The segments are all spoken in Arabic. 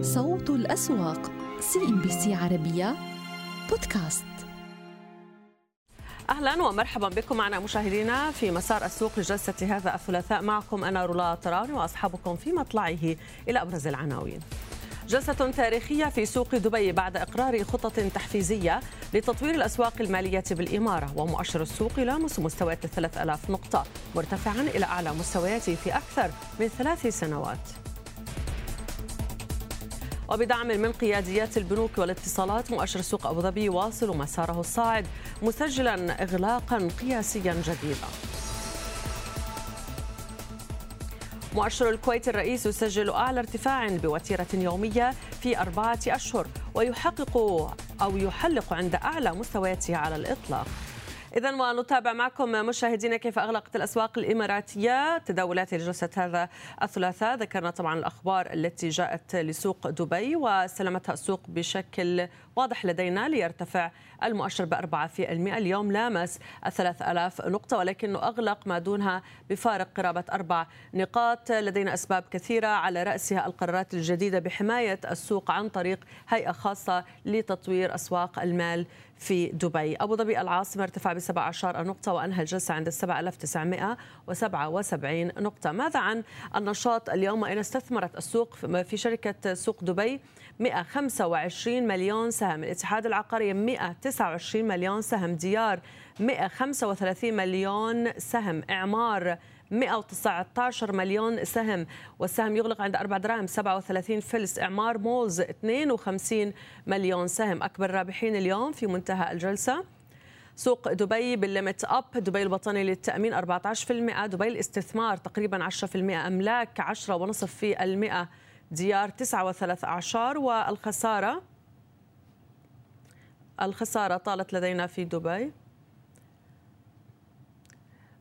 صوت الأسواق CNBC عربية بودكاست. أهلا ومرحبا بكم معنا مشاهدينا في مسار السوق لجلسة هذا الثلاثاء. معكم أنا رولا طران وأصحبكم في مطلعه إلى أبرز العناوين. جلسة تاريخية في سوق دبي بعد إقرار خطط تحفيزية لتطوير الأسواق المالية بالإمارة ومؤشر السوق يلامس مستويات 3000 نقطة مرتفعا إلى أعلى مستوياته في أكثر من ثلاث سنوات. وبدعم من قياديات البنوك والاتصالات مؤشر سوق أبو ظبي يواصل مساره الصاعد مسجلا إغلاقا قياسيا جديدا. مؤشر الكويت الرئيس يسجل أعلى ارتفاع بوتيرة يومية في أربعة أشهر ويحقق أو يحلق عند أعلى مستوياته على الإطلاق. إذا ونتابع معكم مشاهدينا كيف أغلقت الأسواق الإماراتية تداولات لجلسة هذا الثلاثاء. ذكرنا طبعا الأخبار التي جاءت لسوق دبي واستلمتها السوق بشكل واضح لدينا ليرتفع المؤشر في المئة. اليوم لامس الثلاث ألاف نقطة ولكنه أغلق ما دونها بفارق قرابة أربع نقاط. لدينا أسباب كثيرة على رأسها القرارات الجديدة بحماية السوق عن طريق هيئة خاصة لتطوير أسواق المال في دبي. أبو ظبي العاصمة ارتفع ب 17 نقطة وأنهى الجلسة عند 7977 نقطة. ماذا عن النشاط اليوم؟ أين استثمرت السوق في شركة سوق دبي 125 مليون سهم. الاتحاد العقاري 129 مليون سهم. ديار 135 مليون سهم. إعمار 119 مليون سهم والسهم يغلق عند 4 دراهم 37 فلس إعمار مولز 52 مليون سهم. أكبر رابحين اليوم في منتهى الجلسة سوق دبي بال limit up دبي الوطني للتأمين 14% دبي الاستثمار تقريبا 10% أملاك 10.5% في المئة ديار 9 و3 اعشار والخسارة الخسارة طالت لدينا في دبي.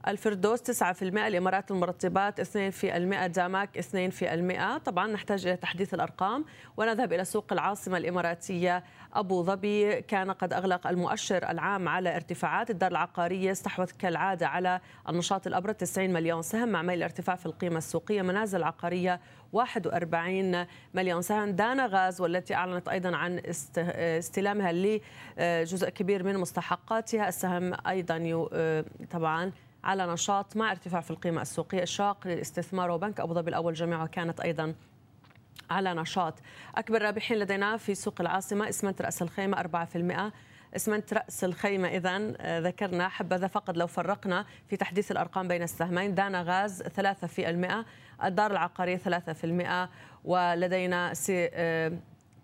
الفردوس 9% الإمارات المرتبات 2% داماك 2% طبعا نحتاج إلى تحديث الأرقام ونذهب إلى سوق العاصمة الإماراتية أبو ظبي. كان قد أغلق المؤشر العام على ارتفاعات الدار العقارية استحوذ كالعادة على النشاط الأبرز 90 مليون سهم مع ميل ارتفاع في القيمة السوقية. منازل عقارية 41 مليون سهم. دانا غاز والتي أعلنت أيضا عن استلامها لجزء كبير من مستحقاتها. السهم أيضا طبعا على نشاط مع ارتفاع في القيمة السوقية الشاق للاستثمار وبنك أبو ظبي الأول جميعها كانت أيضا على نشاط. أكبر رابحين لدينا في سوق العاصمة اسمنت رأس الخيمة 4% اسمنت رأس الخيمة إذا ذكرنا حبذا فقط لو فرقنا في تحديث الأرقام بين السهمين. دانا غاز 3% الدار العقارية 3% ولدينا سي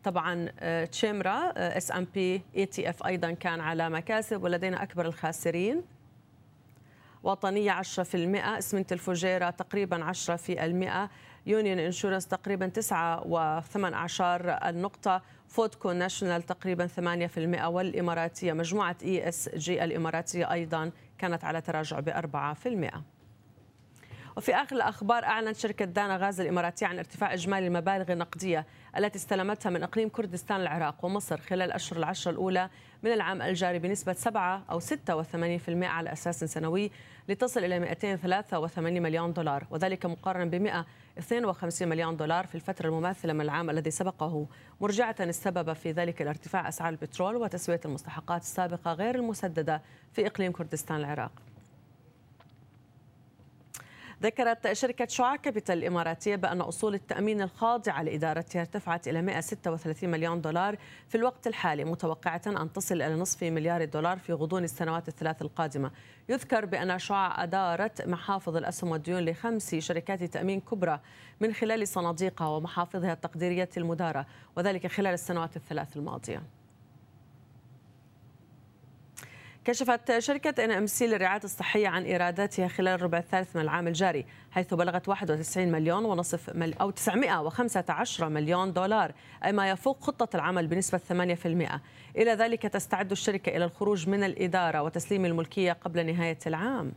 طبعا تشيمرا إس أم بي إي تي إف أيضا كان على مكاسب ولدينا أكبر الخاسرين. وطنية 10% اسمنت الفجيرة تقريبا 10% يونيون انشورنس تقريبا 9 و8 عشر النقطة فودكو ناشيونال تقريبا 8% والإماراتية مجموعة إي إس جي الإماراتية أيضا كانت على تراجع ب 4% وفي آخر الأخبار أعلنت شركة دانا غاز الإماراتية عن ارتفاع إجمالي المبالغ النقدية التي استلمتها من إقليم كردستان العراق ومصر خلال الأشهر العشر الأولى من العام الجاري بنسبة 7 أو 86% على أساس سنوي لتصل إلى 283 مليون دولار وذلك مقارنة ب 152 مليون دولار في الفترة المماثلة من العام الذي سبقه. مرجعة السبب في ذلك الارتفاع أسعار البترول وتسوية المستحقات السابقة غير المسددة في إقليم كردستان العراق. ذكرت شركة شعاع كابيتال الإماراتية بأن أصول التأمين الخاضعة لإدارتها ارتفعت إلى 136 مليون دولار في الوقت الحالي متوقعة أن تصل إلى نصف مليار دولار في غضون السنوات الثلاث القادمة. يذكر بأن شعاع أدارت محافظ الأسهم والديون لخمس شركات تأمين كبرى من خلال صناديقها ومحافظها التقديرية المدارة وذلك خلال السنوات الثلاث الماضية. كشفت شركة إن إم سي للرعاية الصحية عن إيراداتها خلال الربع الثالث من العام الجاري حيث بلغت 91 مليون ونصف مل أو 915 مليون دولار أي ما يفوق خطة العمل بنسبة 8%. إلى ذلك تستعد الشركة إلى الخروج من الإدارة وتسليم الملكية قبل نهاية العام.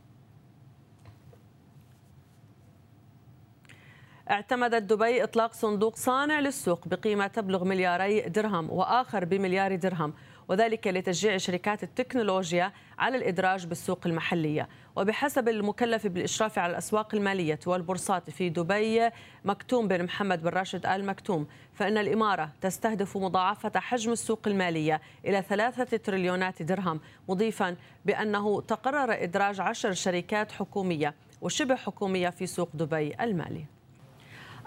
اعتمدت دبي إطلاق صندوق صانع للسوق بقيمة تبلغ ملياري درهم وآخر بمليار درهم وذلك لتشجيع شركات التكنولوجيا على الإدراج بالسوق المحلية. وبحسب المكلف بالإشراف على الأسواق المالية والبورصات في دبي مكتوم بن محمد بن راشد آل مكتوم فإن الإمارة تستهدف مضاعفة حجم السوق المالية إلى ثلاثة تريليونات درهم مضيفا بأنه تقرر إدراج عشر شركات حكومية وشبه حكومية في سوق دبي المالي.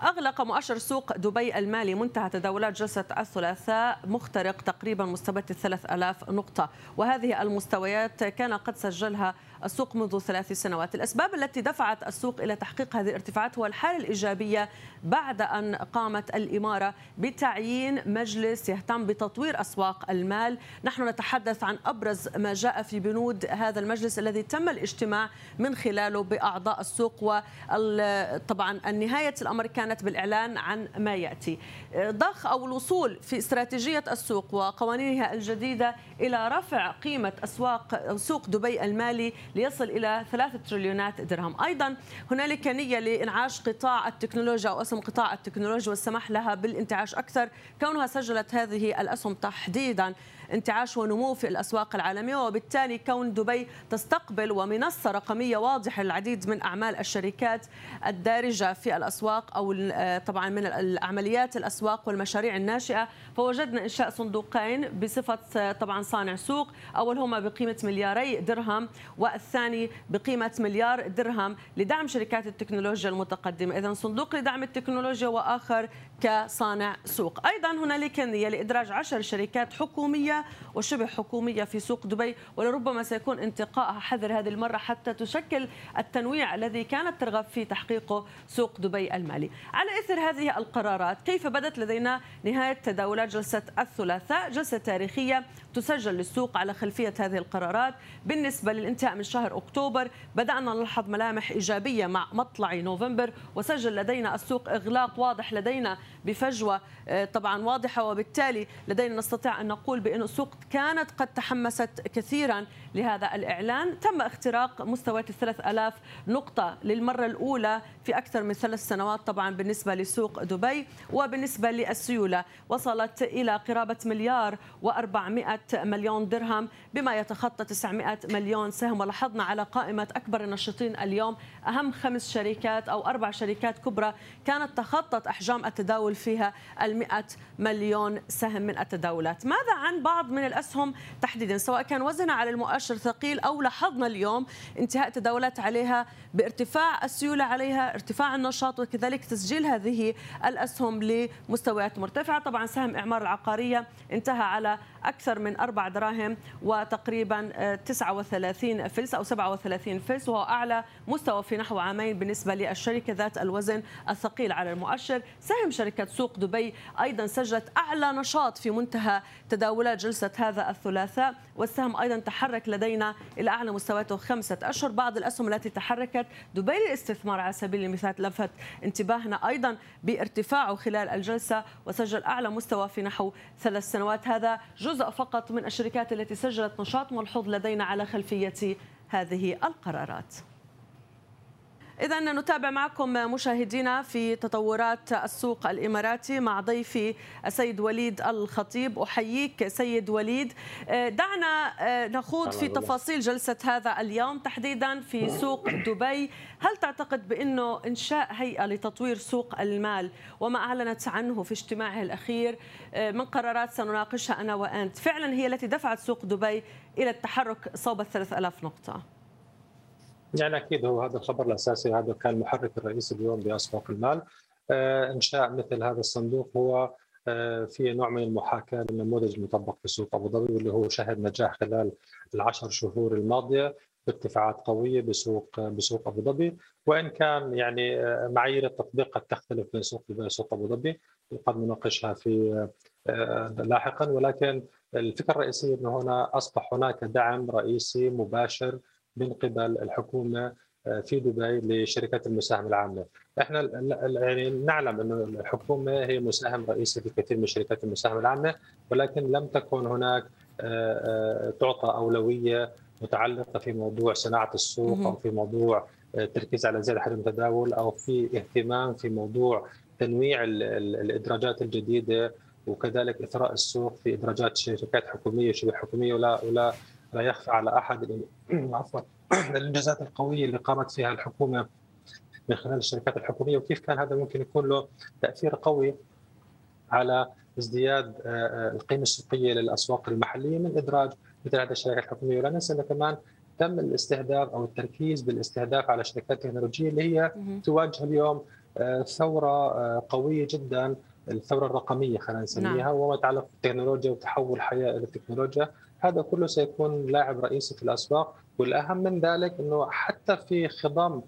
أغلق مؤشر سوق دبي المالي منتهى تداولات جلسة الثلاثاء مخترق تقريبا مستويات الثلاث ألاف نقطة. وهذه المستويات كان قد سجلها السوق منذ ثلاث سنوات. الأسباب التي دفعت السوق إلى تحقيق هذه الارتفاعات هو الحالة الإيجابية بعد أن قامت الإمارة بتعيين مجلس يهتم بتطوير أسواق المال. نحن نتحدث عن أبرز ما جاء في بنود هذا المجلس الذي تم الاجتماع من خلاله بأعضاء السوق وطبعا النهاية الأمر كانت بالإعلان عن ما يأتي. ضخ أو الوصول في استراتيجية السوق وقوانينها الجديدة إلى رفع قيمة أسواق سوق دبي المالي ليصل إلى ثلاثة تريليونات درهم. أيضا هنالك نية لإنعاش قطاع التكنولوجيا أو أسهم قطاع التكنولوجيا والسماح لها بالانتعاش أكثر. كونها سجلت هذه الأسهم تحديدا انتعاش ونمو في الأسواق العالمية وبالتالي كون دبي تستقبل ومنصة رقمية واضحة للعديد من أعمال الشركات الدارجة في الأسواق أو طبعا من العمليات الأسواق والمشاريع الناشئة. فوجدنا إنشاء صندوقين بصفة طبعا صانع سوق. أولهما بقيمة ملياري درهم والثاني بقيمة مليار درهم لدعم شركات التكنولوجيا المتقدمة. إذا صندوق لدعم التكنولوجيا وآخر كصانع سوق. أيضا هنالك نية لإدراج عشر شركات حكومية وشبه حكومية في سوق دبي ولربما سيكون انتقائها حذر هذه المرة حتى تشكل التنويع الذي كانت ترغب في تحقيقه سوق دبي المالي. على إثر هذه القرارات كيف بدت لدينا نهاية تداولات جلسة الثلاثاء جلسة تاريخية تسجل للسوق على خلفية هذه القرارات. بالنسبة للانتهاء من شهر أكتوبر بدأنا نلاحظ ملامح إيجابية مع مطلع نوفمبر وسجل لدينا السوق إغلاق واضح لدينا بفجوة آه، طبعا واضحة وبالتالي لدينا نستطيع أن نقول بأن السوق كانت قد تحمست كثيرا لهذا الإعلان. تم اختراق مستويات الثلاث ألاف نقطة للمرة الأولى في أكثر من ثلاث سنوات طبعا بالنسبة لسوق دبي وبالنسبة للسيولة وصلت إلى قرابة مليار و400 مليون درهم بما يتخطى 900 مليون سهم. ولاحظنا على قائمة أكبر النشطين اليوم أهم خمس شركات أو أربع شركات كبرى كانت تخطت أحجام التداول فيها المئة مليون سهم من التداولات. ماذا عن بعض من الأسهم تحديدا؟ سواء كان وزنها على المؤشر ثقيل أو لاحظنا اليوم انتهاء تداولات عليها بارتفاع السيولة عليها ارتفاع النشاط وكذلك تسجيل هذه الأسهم لمستويات مرتفعة. طبعا سهم إعمار العقارية انتهى على أكثر من أربع دراهم وتقريبا 39 فلس أو 37 فلس وهو أعلى مستوى في نحو عامين بالنسبة للشركة ذات الوزن الثقيل على المؤشر. سهم شركة سوق دبي أيضا سجلت أعلى نشاط في منتهى تداولات جلسة هذا الثلاثاء والسهم أيضا تحرك لدينا إلى أعلى مستوياته خمسة أشهر. بعض الأسهم التي تحركت دبي للاستثمار على سبيل المثال لفت انتباهنا أيضا بارتفاعه خلال الجلسة وسجل أعلى مستوى في نحو ثلاث سنوات. هذا جزء فقط من الشركات التي سجلت نشاط ملحوظ لدينا على خلفية هذه القرارات. إذا نتابع معكم مشاهدينا في تطورات السوق الإماراتي مع ضيفي السيد وليد الخطيب. أحييك سيد وليد. دعنا نخوض في تفاصيل جلسة هذا اليوم تحديدا في سوق دبي. هل تعتقد بأنه إنشاء هيئة لتطوير سوق المال؟ وما أعلنت عنه في اجتماعها الأخير. من قرارات سنناقشها أنا وأنت. فعلا هي التي دفعت سوق دبي إلى التحرك صوب الثلاث ألاف نقطة. يعني أكيد هو هذا الخبر الأساسي هذا كان المحرك الرئيسي اليوم باسواق المال. آه، إنشاء مثل هذا الصندوق هو آه، في نوع من المحاكاة للنموذج المطبق في سوق أبو ظبي واللي هو شهد نجاح خلال العشر شهور الماضية بارتفاعات قوية بسوق بسوق أبو ظبي. وإن كان يعني آه، معايير التطبيق قد تختلف بين سوق دبي وسوق أبو ظبي وقد نناقشها في لاحقا. ولكن الفكرة الرئيسية إنه هنا أصبح هناك دعم رئيسي مباشر من قبل الحكومة آه، في دبي لشركات المساهمه العامه، إحنا يعني نعلم إنه الحكومة هي مساهم رئيسي في كثير من شركات المساهمه العامة ولكن لم تكن هناك آه، آه، تعطى أولوية متعلقة في موضوع صناعة السوق أو في موضوع التركيز على زيادة حجم التداول أو في اهتمام في موضوع تنويع الإدراجات الجديدة وكذلك إثراء السوق في إدراجات شركات حكومية وشبه حكومية ولا ولا لا يخفى على أحد عفوا الإنجازات القوية اللي قامت فيها الحكومة من خلال الشركات الحكومية وكيف كان هذا ممكن يكون له تأثير قوي على ازدياد آه، آه، القيمة السوقيه للأسواق المحلية من إدراج مثل هذه الشركات الحكومية. ولا ننسى انه كمان تم الاستهداف أو التركيز بالاستهداف على شركات تكنولوجية اللي هي تواجه اليوم آه، ثورة قوية جدا الثورة الرقمية خلينا نسميها. نعم. وما يتعلق بالتكنولوجيا وتحول الحياة إلى التكنولوجيا هذا كله سيكون لاعب رئيسي في الأسواق والأهم من ذلك إنه حتى في خضم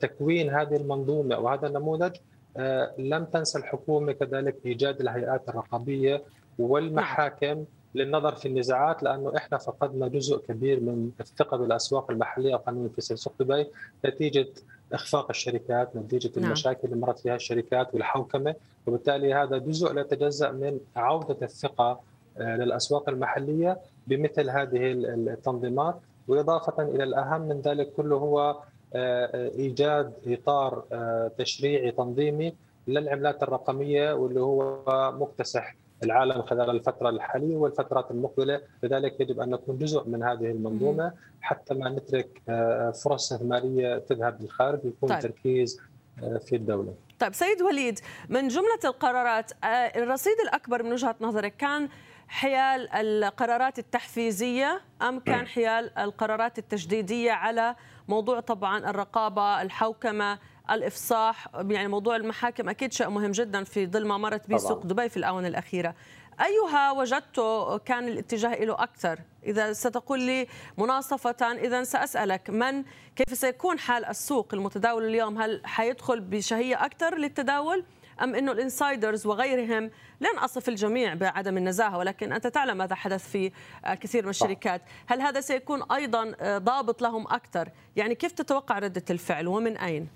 تكوين هذه المنظومة أو هذا النموذج آه، لم تنسى الحكومة كذلك إيجاد الهيئات الرقابية والمحاكم للنظر في النزاعات لأنه إحنا فقدنا جزء كبير من الثقة بالأسواق المحليه وقانون في سوق دبي نتيجة إخفاق الشركات نتيجة نعم. المشاكل اللي مرت فيها الشركات والحوكمة وبالتالي هذا جزء لا يتجزأ من عودة الثقة آه، للأسواق المحلية بمثل هذه التنظيمات وإضافة إلى الأهم من ذلك كله هو إيجاد إطار آه، تشريعي تنظيمي للعملات الرقمية واللي هو مكتسح العالم خلال الفترة الحالية والفترات المقبلة. لذلك يجب أن نكون جزء من هذه المنظومة حتى ما نترك آه، فرص استثمارية تذهب للخارج ويكون طيب. تركيز آه، في الدولة. طيب سيد وليد من جملة القرارات الرصيد الأكبر من وجهة نظرك كان حيال القرارات التحفيزية أم كان حيال القرارات التجديدية على موضوع طبعا الرقابة الحوكمة الإفصاح؟ يعني موضوع المحاكم أكيد شيء مهم جدا في ظل ما مرت به سوق دبي في الآونة الأخيرة. أيها وجدته كان الاتجاه له أكثر؟ إذا ستقول لي مناصفة إذا سأسألك من كيف سيكون حال السوق المتداول اليوم؟ هل حيدخل بشهية أكثر للتداول؟ أم أنه الإنسايدرز وغيرهم لن أصف الجميع بعدم النزاهة ولكن أنت تعلم ماذا حدث في كثير من الشركات. هل هذا سيكون أيضا ضابط لهم أكثر؟ يعني كيف تتوقع ردة الفعل ومن أين؟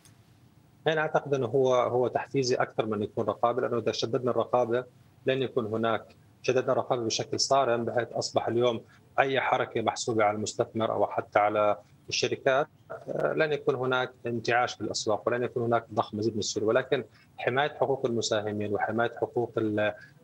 أنا أعتقد أنه هو هو تحفيزي أكثر من يكون رقابة لأنه إذا شددنا الرقابة لن يكون هناك شددنا الرقابة بشكل صارم بحيث أصبح اليوم أي حركة محسوبة على المستثمر أو حتى على الشركات آه، لن يكون هناك انتعاش في الأسواق ولن يكون هناك ضخ مزيد من السيوله ولكن حماية حقوق المساهمين وحماية حقوق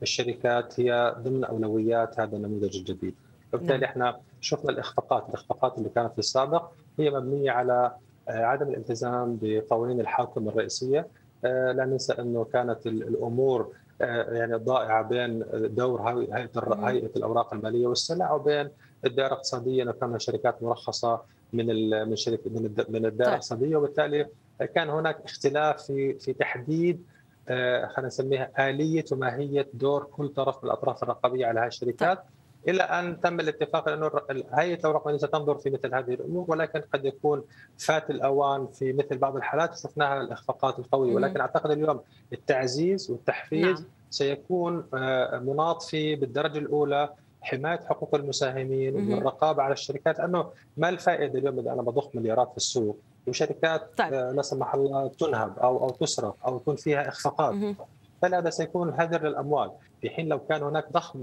الشركات هي ضمن أولويات هذا النموذج الجديد. وبالتالي نعم. إحنا شفنا الإخفاقات الإخفاقات اللي كانت في السابق هي مبنية على آه، عدم الالتزام بقوانين الحاكم الرئيسية. آه، لا ننسى أنه كانت الأمور يعني ضائعة بين دور هيئة هيئة الأوراق المالية والسلع وبين الدائرة الاقتصادية إنه كان شركات مرخصة من من شركه من من الدائرة طيب. الاقتصادية وبالتالي كان هناك اختلاف في في تحديد آه، خلينا نسميها آلية وماهية دور كل طرف من الأطراف الرقابيه على هذه الشركات طيب. إلى أن تم الاتفاق انه هيئه الأوراق ستنظر في مثل هذه الأمور ولكن قد يكون فات الأوان في مثل بعض الحالات شفناها الإخفاقات القوية ولكن أعتقد اليوم التعزيز والتحفيز نعم. سيكون آه، مناط فيه بالدرجة الأولى حماية حقوق المساهمين والرقابه على الشركات لأنه ما الفائدة اليوم إذا أنا بضخ مليارات في السوق وشركات طيب. آه، لا سمح الله تنهب أو أو تسرق أو يكون فيها إخفاقات. فهذا سيكون هدر للأموال. في حين لو كان هناك ضخ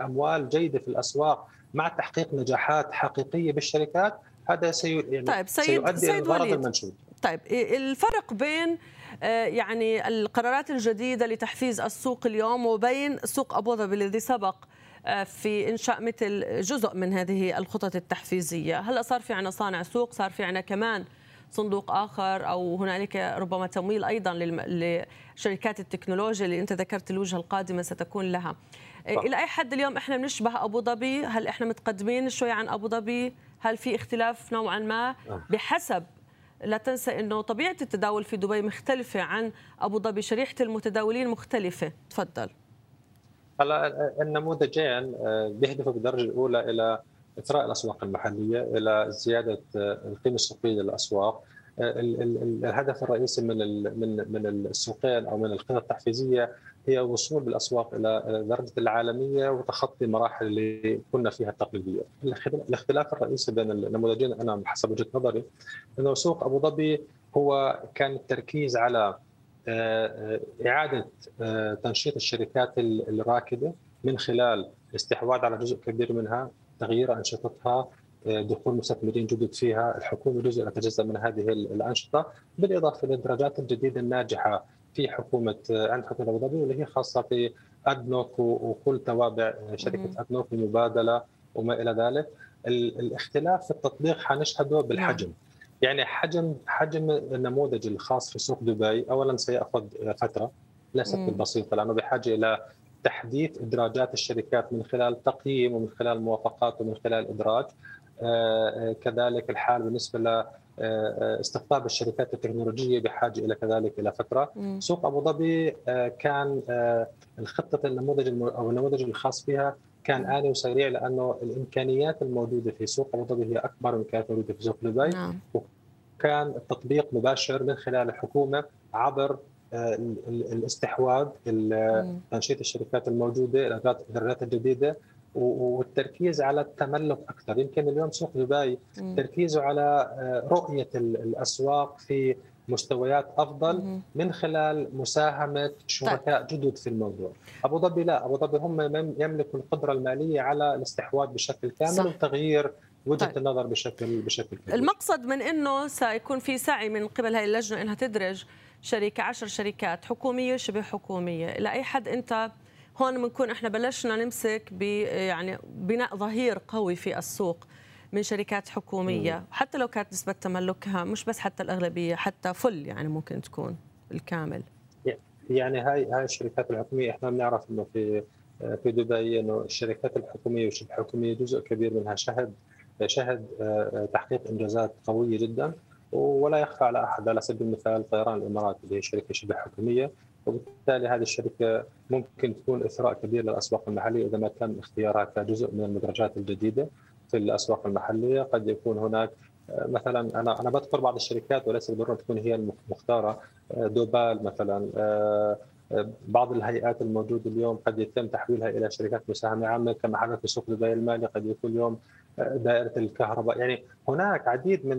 أموال جيدة في الأسواق مع تحقيق نجاحات حقيقية بالشركات هذا سي يعني طيب سيد سيؤدي سيد الغرض المنشود. طيب الفرق بين آه، يعني القرارات الجديدة لتحفيز السوق اليوم وبين سوق أبو ظبي الذي سبق في إنشاء مثل جزء من هذه الخطط التحفيزية، هلا صار في عنا صانع سوق، صار في عنا كمان صندوق آخر أو هنالك ربما تمويل أيضا لشركات التكنولوجيا اللي أنت ذكرت الوجهة القادمة ستكون لها. صح. إلى أي حد اليوم إحنا بنشبه أبو ظبي؟ هل إحنا متقدمين شوي عن أبو ظبي؟ هل في اختلاف نوعا ما نعم. بحسب لا تنسى إنه طبيعة التداول في دبي مختلفة عن أبو ظبي، شريحة المتداولين مختلفة، تفضل. هلا النموذجين آه، بيهدفوا بالدرجة الأولى إلى إثراء الأسواق المحلية إلى زيادة آه، القيمة السوقية للأسواق آه، الهدف الرئيسي من من من السوقين أو من القيمة التحفيزية هي الوصول بالأسواق إلى درجة العالمية وتخطي مراحل اللي كنا فيها التقليدية. الاختلاف الرئيسي بين النموذجين أنا حسب وجهة نظري إنه سوق أبو ظبي هو كان التركيز على إعادة آه، تنشيط الشركات الراكدة من خلال الاستحواذ على جزء كبير منها تغيير أنشطتها آه، دخول مستثمرين جدد فيها الحكومة جزء يتجزا من هذه الأنشطة بالإضافة للدرجات الجديدة الناجحة في حكومة عند حكومة أبو ظبي واللي هي خاصة في أدنوك وكل توابع شركة أدنوك المبادله وما إلى ذلك الاختلاف في التطبيق حنشهده بالحجم. يعني حجم حجم النموذج الخاص في سوق دبي اولا سيأخذ فترة ليست بالبسيطة لأنه بحاجة إلى تحديث إدراجات الشركات من خلال تقييم ومن خلال موافقات ومن خلال إدراج. آه، آه، كذلك الحال بالنسبة ل آه، استقطاب الشركات التكنولوجية بحاجة إلى كذلك إلى فترة. مم. سوق أبو ظبي كان الخطة النموذج أو النموذج الخاص فيها كان آلي وسريع لأنه الإمكانيات الموجودة في سوق ابو ظبي هي أكبر من الامكانيات الموجوده في سوق دبي. نعم. وكان التطبيق مباشر من خلال الحكومة عبر الاستحواذ تنشيط الشركات الموجودة الادارات الجديدة. والتركيز على التملك أكثر. يمكن اليوم سوق دبي تركيزه على آه، رؤية الأسواق في مستويات أفضل من خلال مساهمة شركاء طيب. جدد في الموضوع. أبو ظبي لا، أبو ظبي هم يملكوا القدرة المالية على الاستحواذ بشكل كامل صح. وتغيير وجهة طيب. النظر بشكل بشكل كبير. المقصد من إنه سيكون في سعي من قبل هذه اللجنة إنها تدرج شركة عشر شركات حكومية شبه حكومية، لأي حد أنت هون بنكون إحنا بلشنا نمسك ب يعني بناء ظهير قوي في السوق من شركات حكومية. حتى لو كانت نسبة تملكها مش بس حتى الأغلبية حتى فل يعني ممكن تكون الكامل. يعني هاي هاي الشركات الحكومية إحنا بنعرف إنه في في دبي إنه الشركات الحكومية والشبه الحكومية جزء كبير منها شهد شهد آه، تحقيق إنجازات قوية جدا ولا يخفى على أحد. على سبيل المثال طيران الإمارات اللي هي شركة شبه حكومية. وبالتالي هذه الشركة ممكن تكون إثراء كبير للأسواق المحلية إذا ما تم اختيارها كجزء من المدرجات الجديدة. في الأسواق المحلية قد يكون هناك آه، مثلا أنا أنا بذكر بعض الشركات وليس بالضرورة تكون هي المختاره آه، دوبال مثلا آه، بعض الهيئات الموجودة اليوم قد يتم تحويلها إلى شركات مساهمة عامة كما حدث في سوق دبي المالي قد يكون اليوم دائرة الكهرباء. يعني هناك عديد من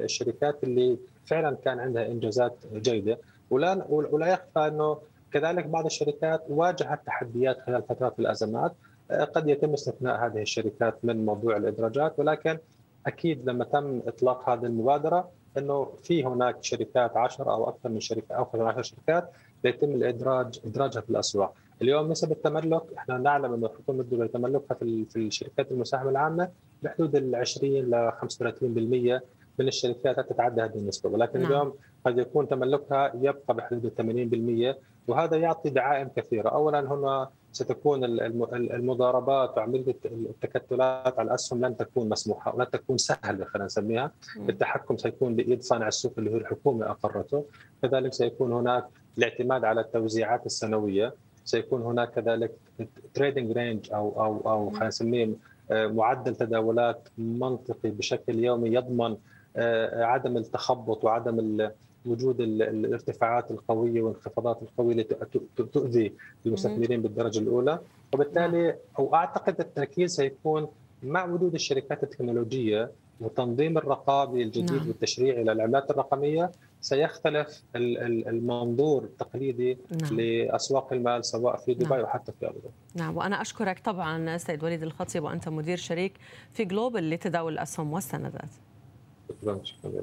الشركات اللي فعلا كان عندها إنجازات جيدة. ولا ولا يخفى أنه كذلك بعض الشركات واجهت تحديات خلال فترات الأزمات. قد يتم استثناء هذه الشركات من موضوع الإدراجات ولكن أكيد لما تم إطلاق هذه المبادرة إنه في هناك شركات 10 أو أكثر من شركة أو أكثر من 10 شركات يتم الإدراج إدراجها في الأسواق، اليوم نسب التملك إحنا نعلم إنه حكومه دبي تملكها في في الشركات المساهمة العامة بحدود ال 20 ل 35% من الشركات تتعدى هذه النسبة. ولكن نعم. اليوم قد يكون تملكها يبقى بحدود 80% وهذا يعطي دعائم كثيرة، اولا هنا ستكون المضاربات وعملية التكتلات على الاسهم لن تكون مسموحة ولن تكون سهلة خلينا نسميها، التحكم سيكون بيد صانع السوق اللي هو الحكومة أقرته، كذلك سيكون هناك الاعتماد على التوزيعات السنوية، سيكون هناك كذلك trading range أو أو أو خلينا نسميه آه، معدل تداولات منطقي بشكل يومي يضمن آه، عدم التخبط وعدم وجود الارتفاعات القوية والانخفاضات القوية التي تؤذي المستثمرين بالدرجة الأولى وبالتالي أو أعتقد التركيز سيكون مع وجود الشركات التكنولوجية وتنظيم الرقابي الجديد نعم. والتشريعي للعملات الرقمية سيختلف المنظور التقليدي نعم. لأسواق المال سواء في دبي نعم. وحتى في أبو نعم وأنا أشكرك طبعا سيد وليد الخطيب وأنت مدير شريك في جلوبال لتداول الأسهم والسندات شكرا شكرا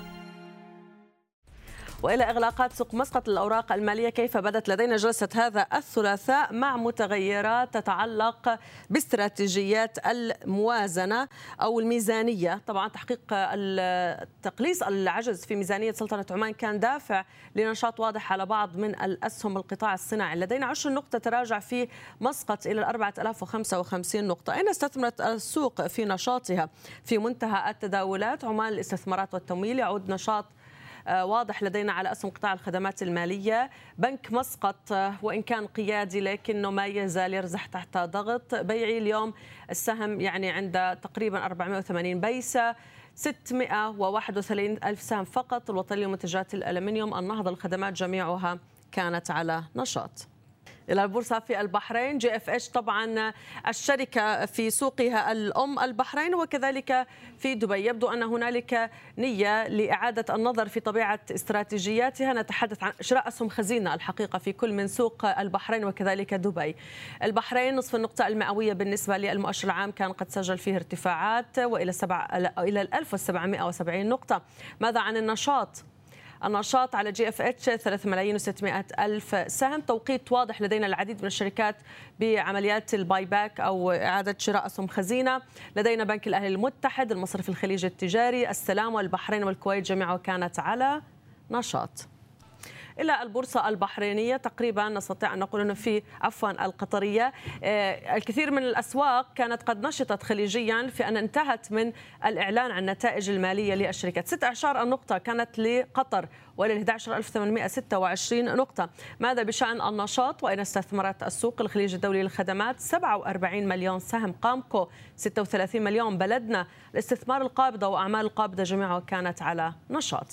وإلى إغلاقات سوق مسقط الاوراق المالية كيف بدت لدينا جلسة هذا الثلاثاء مع متغيرات تتعلق باستراتيجيات الموازنة أو الميزانية. طبعا تحقيق تقليص العجز في ميزانية سلطنة عمان كان دافع لنشاط واضح على بعض من الأسهم القطاع الصناعي. لدينا 10 نقطة تراجع في مسقط إلى 4055 نقطة. اين استثمرت السوق في نشاطها في منتهى التداولات عمان الاستثمارات والتمويل يعود نشاط واضح لدينا على اسهم قطاع الخدمات المالية. بنك مسقط آه، وإن كان قيادي لكنه ما يزال يرزح تحت ضغط. بيعي اليوم السهم يعني عند تقريبا 480 بيسة 631 ألف سهم فقط. الوطنية لمنتجات الألمنيوم النهضة الخدمات جميعها كانت على نشاط. إلى البورصة في البحرين. جي إف إتش طبعا الشركة في سوقها الأم البحرين وكذلك في دبي. يبدو أن هنالك نية لإعادة النظر في طبيعة استراتيجياتها. نتحدث عن شراء أسهم خزينة الحقيقة في كل من سوق البحرين وكذلك دبي. البحرين نصف النقطة المئوية بالنسبة للمؤشر العام كان قد سجل فيه ارتفاعات وإلى سبع إلى 1770 نقطة. ماذا عن النشاط؟ النشاط على جي اف اتش 3 ملايين و600 ألف سهم. توقيت واضح لدينا العديد من الشركات بعمليات ال buyback أو إعادة شراء أسهم خزينة. لدينا بنك الأهلي المتحد المصرف الخليجي التجاري السلام والبحرين والكويت جميعها كانت على نشاط. إلى البورصة البحرينية. تقريبا نستطيع أن نقول إنه في عفوا القطرية. آه، الكثير من الأسواق كانت قد نشطت خليجيا في أن انتهت من الإعلان عن النتائج المالية للشركات. ست اعشار النقطة كانت لقطر ولل 11826 نقطة. ماذا بشأن النشاط؟ وأين استثمرت السوق؟ الخليجي الدولي للخدمات 47 مليون سهم. قامكو 36 مليون بلدنا. الاستثمار القابضة وأعمال القابضة جميعها كانت على نشاط.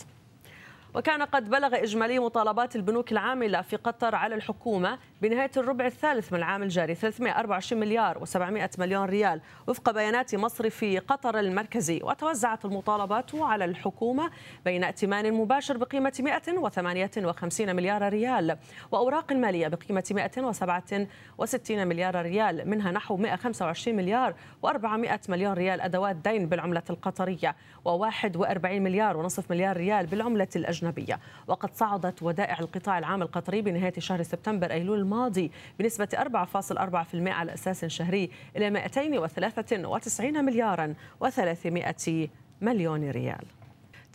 وكان قد بلغ إجمالي مطالبات البنوك العاملة في قطر على الحكومة بنهاية الربع الثالث من العام الجاري 324 مليار و700 مليون ريال وفق بيانات مصرف قطر المركزي. وتوزعت المطالبات على الحكومة بين ائتمان مباشر بقيمة 158 مليار ريال وأوراق المالية بقيمة 167 مليار ريال منها نحو 125 مليار و400 مليون ريال أدوات دين بالعملة القطرية و41 مليار ونصف مليار ريال بالعملة الأجنبية. وقد صعدت ودائع القطاع العام القطري بنهاية شهر سبتمبر أيلول الماضي بنسبة 4.4% على أساس شهري إلى 293 مليارا و300 مليون ريال.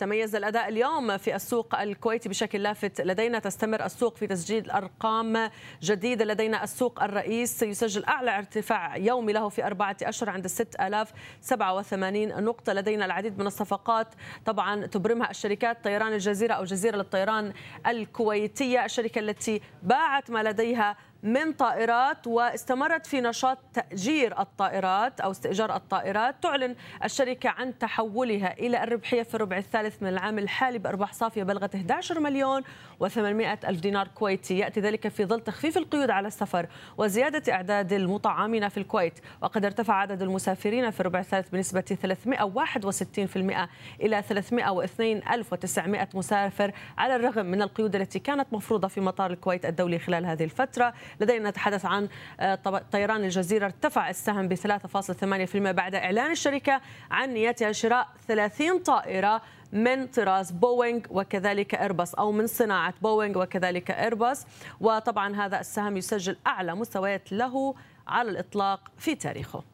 تميز الأداء اليوم في السوق الكويتي بشكل لافت. لدينا تستمر السوق في تسجيل أرقام جديدة. لدينا السوق الرئيس يسجل أعلى ارتفاع يومي له في أربعة أشهر عند 6087 نقطة. لدينا العديد من الصفقات طبعا تبرمها الشركات طيران الجزيرة أو جزيرة للطيران الكويتية الشركة التي باعت ما لديها من طائرات واستمرت في نشاط تأجير الطائرات أو استئجار الطائرات. تعلن الشركة عن تحولها إلى الربحية في الربع الثالث من العام الحالي بأرباح صافية بلغت 11 مليون و800 ألف دينار كويتي. يأتي ذلك في ظل تخفيف القيود على السفر وزيادة إعداد المطعمين في الكويت. وقد ارتفع عدد المسافرين في الربع الثالث بنسبة 361% إلى 302,900 مسافر على الرغم من القيود التي كانت مفروضة في مطار الكويت الدولي خلال هذه الفترة. لدينا نتحدث عن آه، طيران الجزيرة. ارتفع السهم ب 3.8% بعد إعلان الشركة عن نيتها شراء 30 طائرة من طراز بوينغ وكذلك إيرباص أو من صناعة بوينغ وكذلك إيرباص. وطبعا هذا السهم يسجل أعلى مستويات له على الإطلاق في تاريخه.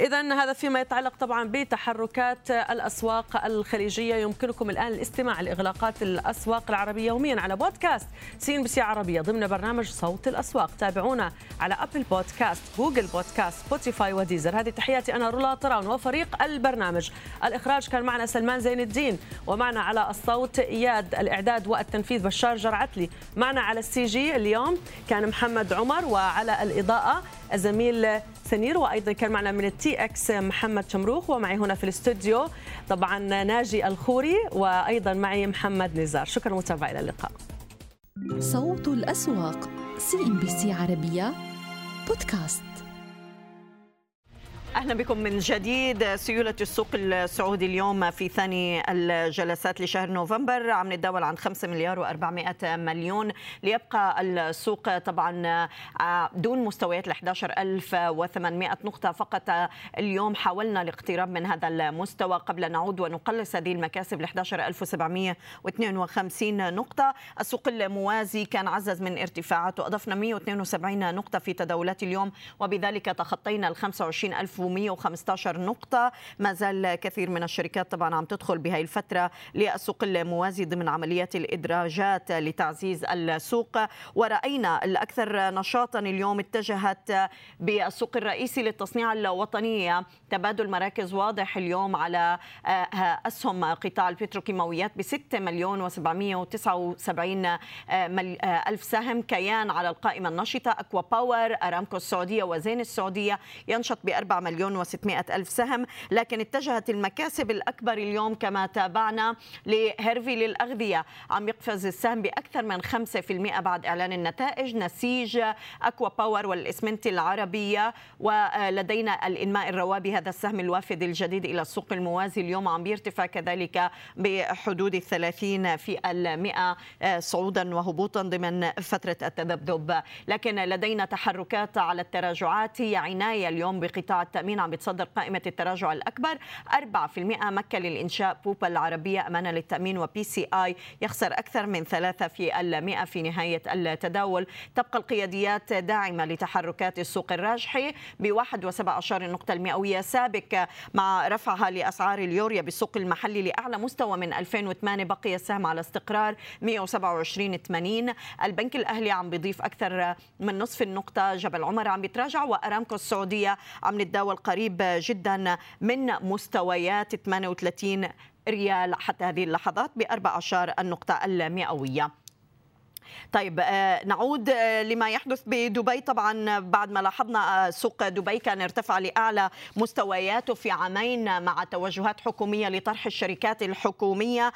إذا هذا فيما يتعلق طبعا بتحركات الأسواق الخليجية. يمكنكم الآن الاستماع لإغلاقات الأسواق العربية يوميا على بودكاست سي إن بي سي عربية ضمن برنامج صوت الأسواق. تابعونا على أبل بودكاست جوجل بودكاست سبوتيفاي وديزر. هذه تحياتي أنا رولا طراون وفريق البرنامج. الإخراج كان معنا سلمان زين الدين ومعنا على الصوت إياد الإعداد والتنفيذ بشار جرعتلي. معنا على ال CG اليوم كان محمد عمر وعلى الإضاءة الزميل سنير وأيضا كان معنا من ال TX محمد شمروخ ومعي هنا في الاستوديو طبعا ناجي الخوري وأيضا معي محمد نزار. شكرا متابعة إلى اللقاء. صوت الأسواق سي إن بي سي عربية بودكاست. أهلا بكم من جديد. سيولة السوق السعودي اليوم في ثاني الجلسات لشهر نوفمبر عم نتداول عن 5 مليار و400 مليون. ليبقى السوق طبعا دون مستويات ال 11800 نقطة فقط. اليوم حاولنا الاقتراب من هذا المستوى قبل نعود ونقلص هذه المكاسب ل 11752 نقطة. السوق الموازي كان عزز من ارتفاعات وأضفنا 172 نقطة في تداولات اليوم وبذلك تخطينا ال 25000 115 نقطة. ما زال كثير من الشركات طبعا عم تدخل بهذه الفترة للسوق الموازي ضمن عمليات الإدراجات لتعزيز السوق. ورأينا الأكثر نشاطا اليوم اتجهت بالسوق الرئيسي للتصنيع الوطنية تبادل مراكز واضح اليوم على أسهم قطاع البتروكيماويات ب 6 مليون و779 ألف سهم. كيان على القائمة النشطة أكوا باور أرامكو السعودية وزين السعودية. ينشط ب 4 مليون مليون و600 ألف سهم لكن اتجهت المكاسب الأكبر اليوم كما تابعنا لهيرفي للأغذية. عم يقفز السهم بأكثر من 5% بعد إعلان النتائج. نسيج أكوا باور والإسمنت العربية ولدينا الإنماء الروابي هذا السهم الوافد الجديد إلى السوق الموازي. اليوم عم بيرتفع كذلك بحدود الثلاثين في المئة صعودا وهبوطا ضمن فترة التذبذب. لكن لدينا تحركات على التراجعات. هي عناية اليوم بقطاع التأمين عم بتصدر قائمة التراجع الأكبر. 4% مكة للإنشاء بوبا العربية أمانة للتأمين وبي سي آي يخسر أكثر من 3 في المئة في نهاية التداول. تبقى القياديات داعمة لتحركات السوق الراجحي ب 1.17 النقطة المئوية سابق مع رفعها لأسعار اليوريا بالسوق المحلي لأعلى مستوى من 2008 بقي السهم على استقرار 127.80 البنك الأهلي عم بيضيف أكثر من نصف النقطة. جبل عمر عم بيتراجع وأرامكو السعودية عم نتداول قريب جدا من مستويات 38 ريال. حتى هذه اللحظات ب 14 النقطة المئوية. طيب آه، نعود آه، لما يحدث بدبي. طبعا بعد ما لاحظنا آه، سوق دبي كان ارتفع لأعلى مستوياته في عامين مع توجهات حكومية لطرح الشركات الحكومية.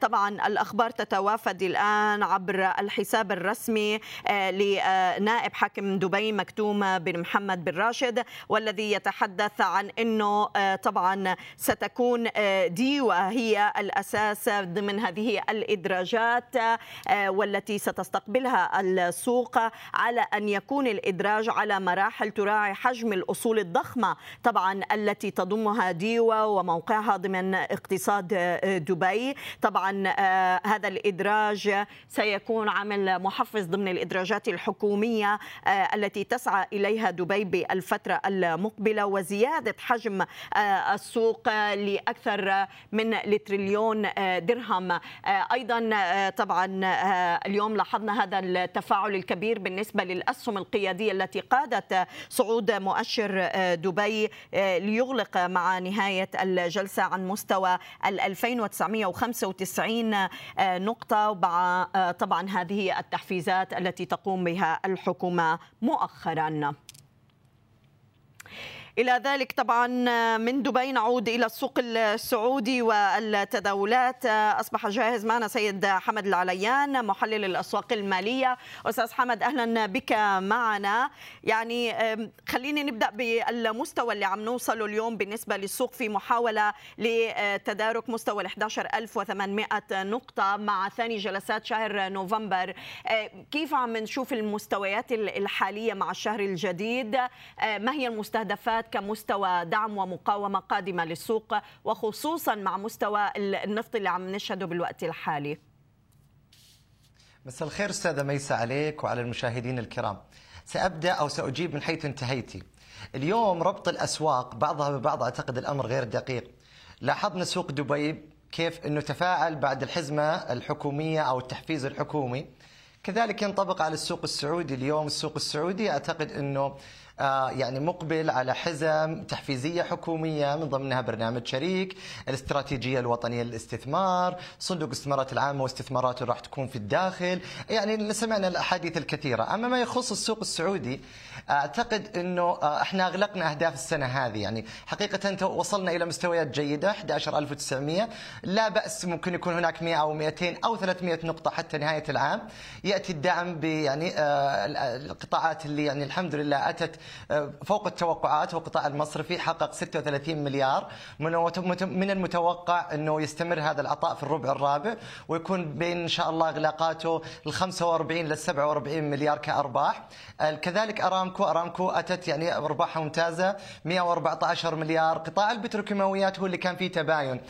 طبعا الأخبار تتوافد الآن عبر الحساب الرسمي لنائب حاكم دبي مكتوم بن محمد بن راشد والذي يتحدث عن إنه طبعا ستكون دي وهي الأساس ضمن هذه الإدراجات والتي ستستقبلها السوق على أن يكون الإدراج على مراحل تراعي حجم الأصول الضخمة طبعا التي تضمها ديوا وموقعها ضمن اقتصاد دبي. طبعا آه، هذا الإدراج سيكون عمل محفز ضمن الإدراجات الحكومية آه، التي تسعى إليها دبي بالفترة المقبلة وزيادة حجم آه، السوق لأكثر من لتريليون درهم. أيضا طبعا اليوم لاحظنا هذا التفاعل الكبير بالنسبة للأسهم القيادية التي قادت صعود مؤشر دبي ليغلق مع نهاية الجلسة عن مستوى ال 2995 نقطة مع طبعا هذه التحفيزات التي تقوم بها الحكومة مؤخرا. إلى ذلك طبعا من دبي نعود إلى السوق السعودي والتداولات. أصبح جاهز معنا سيد حمد العليان محلل الأسواق المالية. أستاذ حمد أهلا بك معنا. يعني خليني نبدأ بالمستوى اللي عم نوصله اليوم بالنسبة للسوق في محاولة لتدارك مستوى ال 11800 نقطة مع ثاني جلسات شهر نوفمبر. كيف عم نشوف المستويات الحالية مع الشهر الجديد؟ ما هي المستهدفات كمستوى دعم ومقاومة قادمة للسوق وخصوصا مع مستوى النفط اللي عم نشهده بالوقت الحالي مساء الخير أستاذة ميسة عليك وعلى المشاهدين الكرام. سأبدأ أو سأجيب من حيث انتهيتي. اليوم ربط الأسواق بعضها ببعض أعتقد الأمر غير دقيق. لاحظنا سوق دبي كيف إنه تفاعل بعد الحزمة الحكومية أو التحفيز الحكومي. كذلك ينطبق على السوق السعودي اليوم السوق السعودي أعتقد إنه يعني مقبل على حزم تحفيزية حكومية من ضمنها برنامج شريك، الاستراتيجية الوطنية للاستثمار، صندوق الاستثمارات العامة واستثماراته راح تكون في الداخل، يعني سمعنا الأحاديث الكثيرة، أما ما يخص السوق السعودي أعتقد إنه آه، إحنا أغلقنا أهداف السنة هذه. يعني حقيقة وصلنا إلى مستويات جيدة 11900 لا بأس ممكن يكون هناك 100 أو 200 أو 300 نقطة حتى نهاية العام. يأتي الدعم بيعني آه، القطاعات اللي يعني الحمد لله آه، فوق التوقعات والقطاع المصرفي حقق 36 مليار. من المتوقع إنه يستمر هذا العطاء في الربع الرابع ويكون بين إن شاء الله إغلاقاته ال 45 لل 47 مليار كأرباح. كذلك أرامكو أرامكو ارامكو أتت يعني ارباحها ممتازة 114 مليار. قطاع البتروكيماويات هو اللي كان فيه تباين.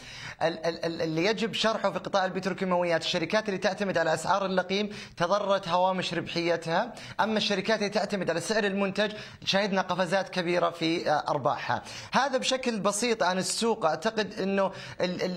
اللي يجب شرحه في قطاع البتروكيماويات الشركات اللي تعتمد على أسعار اللقيم تضررت هوامش ربحيتها. أما الشركات اللي تعتمد على سعر المنتج شهدنا قفزات كبيرة في آه، أرباحها. هذا بشكل بسيط عن السوق. أعتقد إنه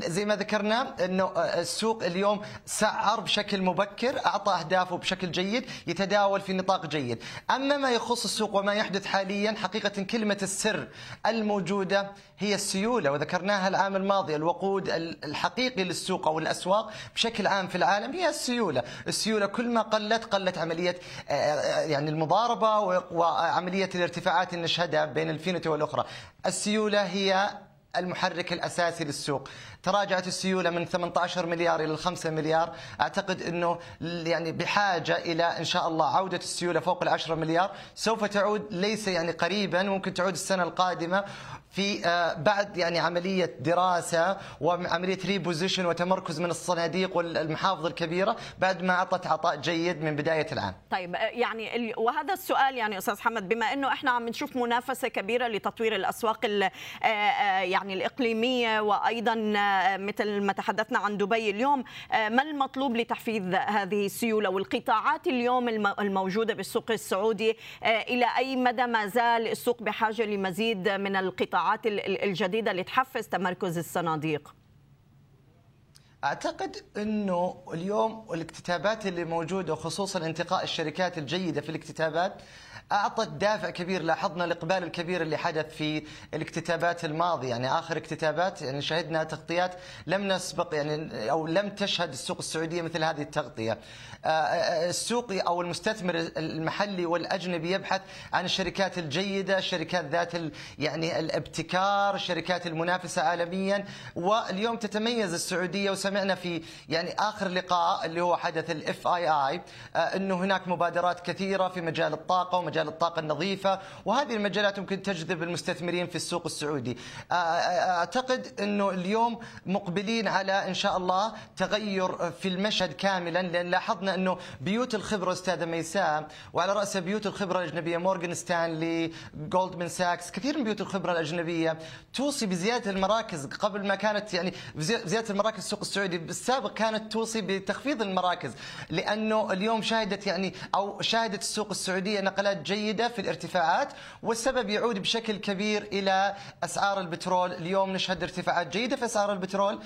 زي ما ذكرنا إنه آه، السوق اليوم سعر بشكل مبكر أعطى أهدافه بشكل جيد يتداول في نطاق جيد. أما ما يخص السوق وما يحدث حاليا حقيقة كلمة السر الموجودة هي السيولة وذكرناها العام الماضي الوقود الحقيقي للسوق أو الأسواق بشكل عام في العالم هي السيولة، السيولة كل ما قلت قلت عملية آه، آه، يعني المضاربة وعملية الارتفاعات اللي نشهدها بين الفينة والأخرى. السيولة هي المحرك الأساسي للسوق. تراجعت السيولة من 18 مليار إلى 5 مليار أعتقد إنه يعني بحاجة إلى إن شاء الله عودة السيولة فوق ال 10 مليار سوف تعود ليس يعني قريبا ممكن تعود السنة القادمة في آه، بعد يعني عملية دراسة وعمليه ريبوزيشن وتمركز من الصناديق والمحافظ الكبيرة بعد ما أعطت عطاء جيد من بداية العام. طيب آه، يعني وهذا السؤال يعني أستاذ حمد بما إنه إحنا عم نشوف منافسة كبيرة لتطوير الأسواق آه، يعني الإقليمية وأيضا مثل ما تحدثنا عن دبي اليوم ما المطلوب لتحفيز هذه السيولة والقطاعات اليوم الموجودة بالسوق السعودي إلى أي مدى ما زال السوق بحاجة لمزيد من القطاعات الجديدة لتحفز تمركز الصناديق؟ أعتقد إنه اليوم الاكتتابات اللي موجودة وخصوصا انتقاء الشركات الجيدة في الاكتتابات أعطت دافع كبير لاحظنا الإقبال الكبير اللي حدث في الاكتتابات الماضية. يعني آخر اكتتابات يعني شهدنا تغطيات لم نسبق يعني أو لم تشهد السوق السعودية مثل هذه التغطية. آه، آه، السوق أو المستثمر المحلي والأجنبي يبحث عن الشركات الجيدة الشركات ذات يعني الابتكار الشركات المنافسة عالميا. واليوم تتميز السعودية وسمعنا في يعني آخر لقاء اللي هو حدث الاف اي اي إنه هناك مبادرات كثيرة في مجال الطاقة ومجال مجال الطاقة النظيفة وهذه المجالات ممكن تجذب المستثمرين في السوق السعودي. أعتقد أنه اليوم مقبلين على إن شاء الله تغير في المشهد كاملا لأن لاحظنا أنه بيوت الخبرة أستاذة ميساء وعلى رأس بيوت الخبرة الأجنبية مورغان ستانلي جولدمان ساكس كثير من بيوت الخبرة الأجنبية توصي بزيادة المراكز قبل ما كانت يعني زيادة المراكز السوق السعودي بالسابق كانت توصي بتخفيض المراكز. لأنه اليوم شهدت يعني أو شهدت السوق السعودية نقلات جيدة في الارتفاعات والسبب يعود بشكل كبير إلى أسعار البترول. اليوم نشهد ارتفاعات جيدة في أسعار البترول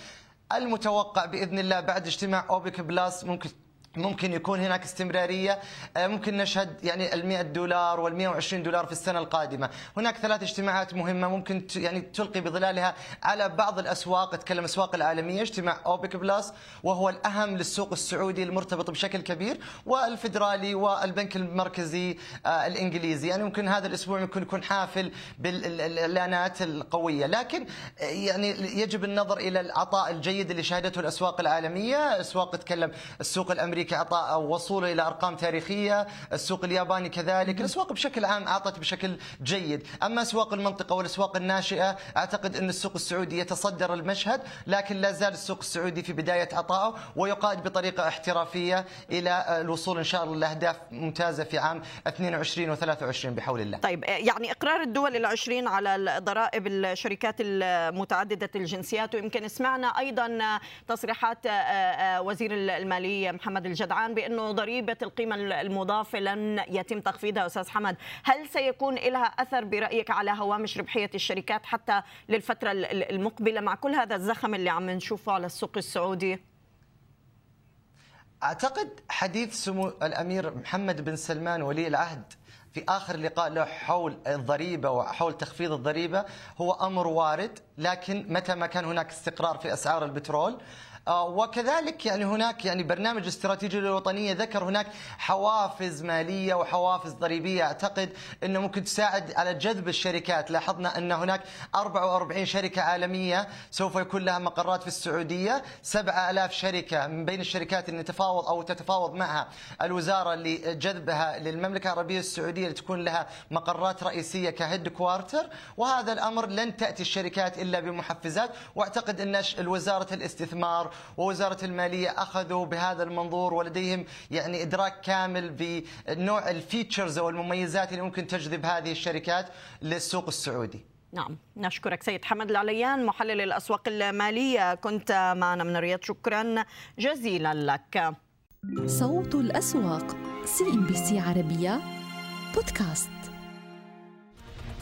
المتوقع بإذن الله بعد اجتماع أوبك بلاس. ممكن ممكن يكون هناك استمرارية آه، ممكن نشهد يعني ال 100 دولار وال 120 دولار في السنة القادمة، هناك ثلاث اجتماعات مهمة ممكن يعني تلقي بظلالها على بعض الأسواق، أتكلم الاسواق العالمية، اجتماع أوبك بلس وهو الأهم للسوق السعودي المرتبط بشكل كبير والفدرالي والبنك المركزي آه، الإنجليزي، يعني ممكن هذا الأسبوع ممكن يكون حافل بالاعلانات القوية، لكن آه، يعني يجب النظر إلى العطاء الجيد اللي شهدته الأسواق العالمية، أسواق تكلم السوق الأمريكي أمريكا اعطى وصوله إلى أرقام تاريخية، السوق الياباني كذلك، الأسواق بشكل عام أعطت بشكل جيد، أما أسواق المنطقة والأسواق الناشئة أعتقد أن السوق السعودي يتصدر المشهد، لكن لا زال السوق السعودي في بداية عطائه ويقاد بطريقة احترافية إلى الوصول إن شاء الله لأهداف ممتازة في عام 22 و23 بحول الله. طيب يعني إقرار الدول العشرين على ضرائب الشركات المتعددة الجنسيات ويمكن سمعنا أيضا تصريحات آه، آه، وزير المالية محمد الجدعان بأنه ضريبة القيمة المضافه لن يتم تخفيضها أستاذ حمد، هل سيكون لها أثر برأيك على هوامش ربحية الشركات حتى للفترة المقبلة مع كل هذا الزخم اللي عم نشوفه على السوق السعودي؟ أعتقد حديث سمو الأمير محمد بن سلمان ولي العهد في آخر لقاء له حول الضريبة وحول تخفيض الضريبة هو أمر وارد لكن متى ما كان هناك استقرار في أسعار البترول وكذلك يعني هناك يعني برنامج استراتيجي الوطنيه ذكر هناك حوافز مالية وحوافز ضريبية. أعتقد إنه ممكن تساعد على جذب الشركات، لاحظنا إن هناك 44 شركة عالمية سوف يكون لها مقرات في السعودية، 7000 شركة من بين الشركات اللي نتفاوض أو تتفاوض معها الوزارة لجذبها للمملكة العربية السعودية لتكون لها مقرات رئيسية ك headquarter، وهذا الأمر لن تأتي الشركات إلا بمحفزات، وأعتقد إن وزاره الاستثمار ووزارة المالية أخذوا بهذا المنظور ولديهم يعني إدراك كامل بنوع ال features أو المميزات اللي ممكن تجذب هذه الشركات للسوق السعودي. نعم نشكرك سيد حمد العليان محلل الأسواق المالية كنت معنا من الرياض شكرا جزيلا لك. صوت الأسواق CNBC عربية بودكاست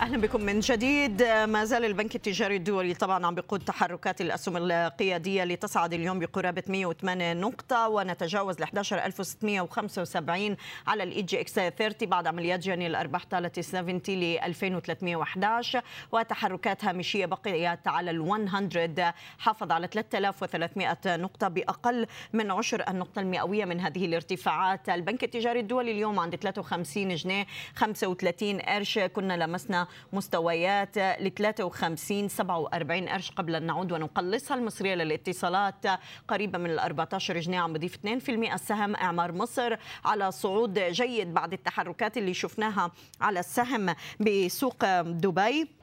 أهلا بكم من جديد. ما زال البنك التجاري الدولي طبعا عم بيقود تحركات الأسهم القيادية لتصعد اليوم بقرابة 108 نقطة ونتجاوز ل 11675 على ال EGX 30 بعد عمليات جني الارباح طالت 70 ل 2311 وتحركات هامشية بقيت على ال 100 حافظ على 3300 نقطة بأقل من عشر النقطة المئوية من هذه الارتفاعات. البنك التجاري الدولي اليوم عند 53 جنيه 35 قرش. كنا لمسنا مستويات ل 53 47 قرش قبل أن نعود ونقلصها المصرية للاتصالات. قريبة من ال 14 جنيه عم بضيف 2% السهم إعمار مصر على صعود جيد بعد التحركات اللي شفناها على السهم بسوق دبي.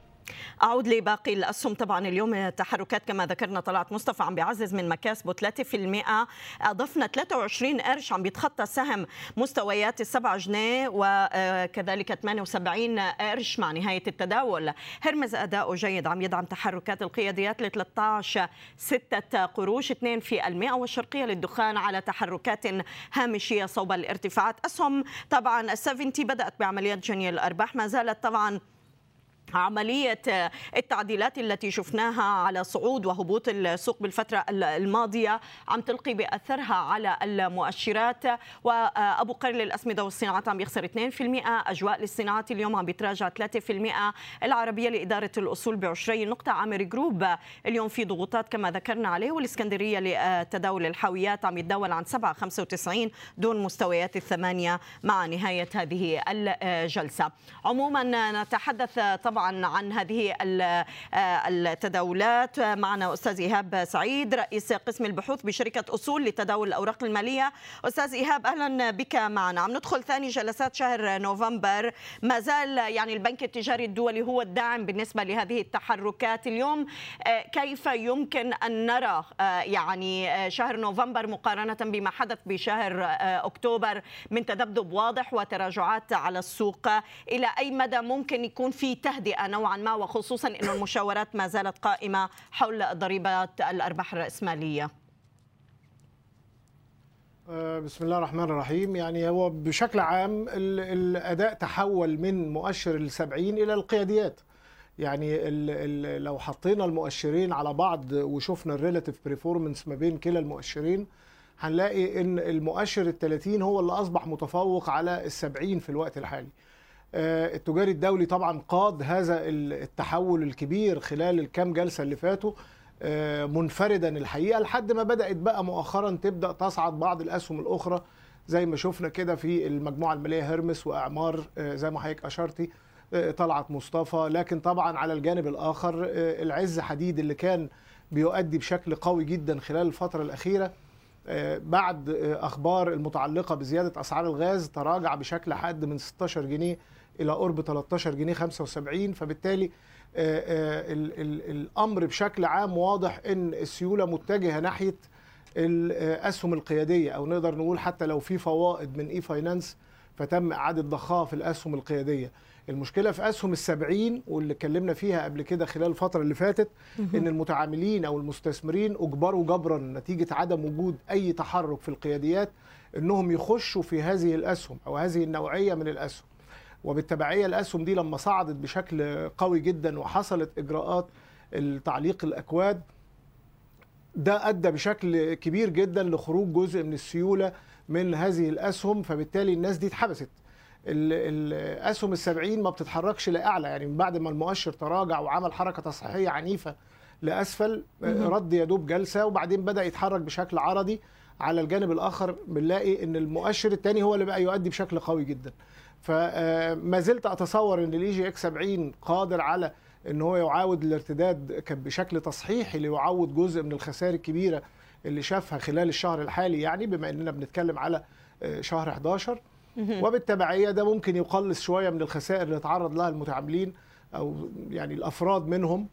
أعود لباقي الأسهم. طبعا اليوم تحركات كما ذكرنا طلعت مصطفى عم بيعزز من مكاسبه 3% أضفنا 23 قرش عم بيتخطى سهم مستويات السبعة جنيه وكذلك 78 قرش مع نهاية التداول. هرمز أداؤه جيد. عم يدعم تحركات القياديات ل 13 6 قروش 2 في المئة والشرقية للدخان على تحركات هامشية صوب الارتفاعات. أسهم طبعا 70 بدأت بعمليات جني الأرباح. ما زالت طبعا عملية التعديلات التي شفناها على صعود وهبوط السوق بالفترة الماضية عم تلقي بأثرها على المؤشرات. وأبو قير للأسمدة والصناعات عم يخسر 2% أجواء للصناعات اليوم عم بيتراجع 3% العربية لإدارة الأصول بعشري نقطة عامر جروب اليوم في ضغوطات كما ذكرنا عليه والإسكندرية لتداول الحاويات عم يتداول عن 7.95 دون مستويات الثمانية مع نهاية هذه الجلسة. عموما نتحدث طبعا عن هذه التداولات. معنا أستاذ إيهاب سعيد رئيس قسم البحوث بشركة أصول لتداول الأوراق المالية. أستاذ إيهاب أهلا بك معنا. عم ندخل ثاني جلسات شهر نوفمبر. ما زال يعني البنك التجاري الدولي هو الداعم بالنسبة لهذه التحركات اليوم. كيف يمكن أن نرى يعني شهر نوفمبر مقارنة بما حدث بشهر أكتوبر من تذبذب واضح وتراجعات على السوق؟ إلى أي مدى ممكن يكون في تهدئه نوعا ما وخصوصا إنه المشاورات ما زالت قائمة حول ضريبات الأرباح الرأسمالية. بسم الله الرحمن الرحيم. يعني هو بشكل عام الأداء تحول من مؤشر السبعين إلى القياديات. يعني لو حطينا المؤشرين على بعض وشفنا ال relative performance ما بين كلا المؤشرين هنلاقي إن المؤشر ال 30 هو اللي أصبح متفوق على ال 70 في الوقت الحالي. التجاري الدولي طبعا قاد هذا التحول الكبير خلال الكام جلسة اللي فاتوا منفردا الحقيقة لحد ما بدأت بقى مؤخرا تبدأ تصعد بعض الأسهم الأخرى زي ما شفنا كده في المجموعة المالية هرمس وأعمار زي ما حضرتك أشرتي طلعت مصطفى. لكن طبعا على الجانب الآخر العز حديد اللي كان بيؤدي بشكل قوي جدا خلال الفترة الأخيرة بعد أخبار المتعلقة بزيادة أسعار الغاز تراجع بشكل حاد من 16 جنيه إلى قرب 13 جنيه 75 فبالتالي ال ال الأمر بشكل عام واضح إن السيولة متجهة ناحية الأسهم القيادية أو نقدر نقول حتى لو في فوائد من اي فاينانس فتم إعادة ضخها في الأسهم القيادية. المشكلة في أسهم السبعين واللي اتكلمنا فيها قبل كده خلال الفترة اللي فاتت إن المتعاملين أو المستثمرين أجبروا جبرا نتيجة عدم وجود أي تحرك في القياديات إنهم يخشوا في هذه الأسهم أو هذه النوعية من الأسهم. وبالتبعية الأسهم دي لما صعدت بشكل قوي جدا وحصلت إجراءات تعليق الأكواد ده أدى بشكل كبير جدا لخروج جزء من السيولة من هذه الأسهم فبالتالي الناس دي اتحبست. الأسهم السبعين ما بتتحركش لأعلى يعني من بعد ما المؤشر تراجع وعمل حركة تصحيحية عنيفة لأسفل رد يا دوب جلسة وبعدين بدأ يتحرك بشكل عرضي على الجانب الآخر بنلاقي إن المؤشر الثاني هو اللي بقى يؤدي بشكل قوي جدا. فما زلت أتصور إن ال EGX 70 قادر على إن هو يعاود الارتداد بشكل تصحيحي ليعوض جزء من الخسائر الكبيرة اللي شافها خلال الشهر الحالي يعني بما إننا بنتكلم على شهر 11 وبالتبعية ده ممكن يقلص شوية من الخسائر اللي تعرض لها المتعاملين أو يعني الأفراد منهم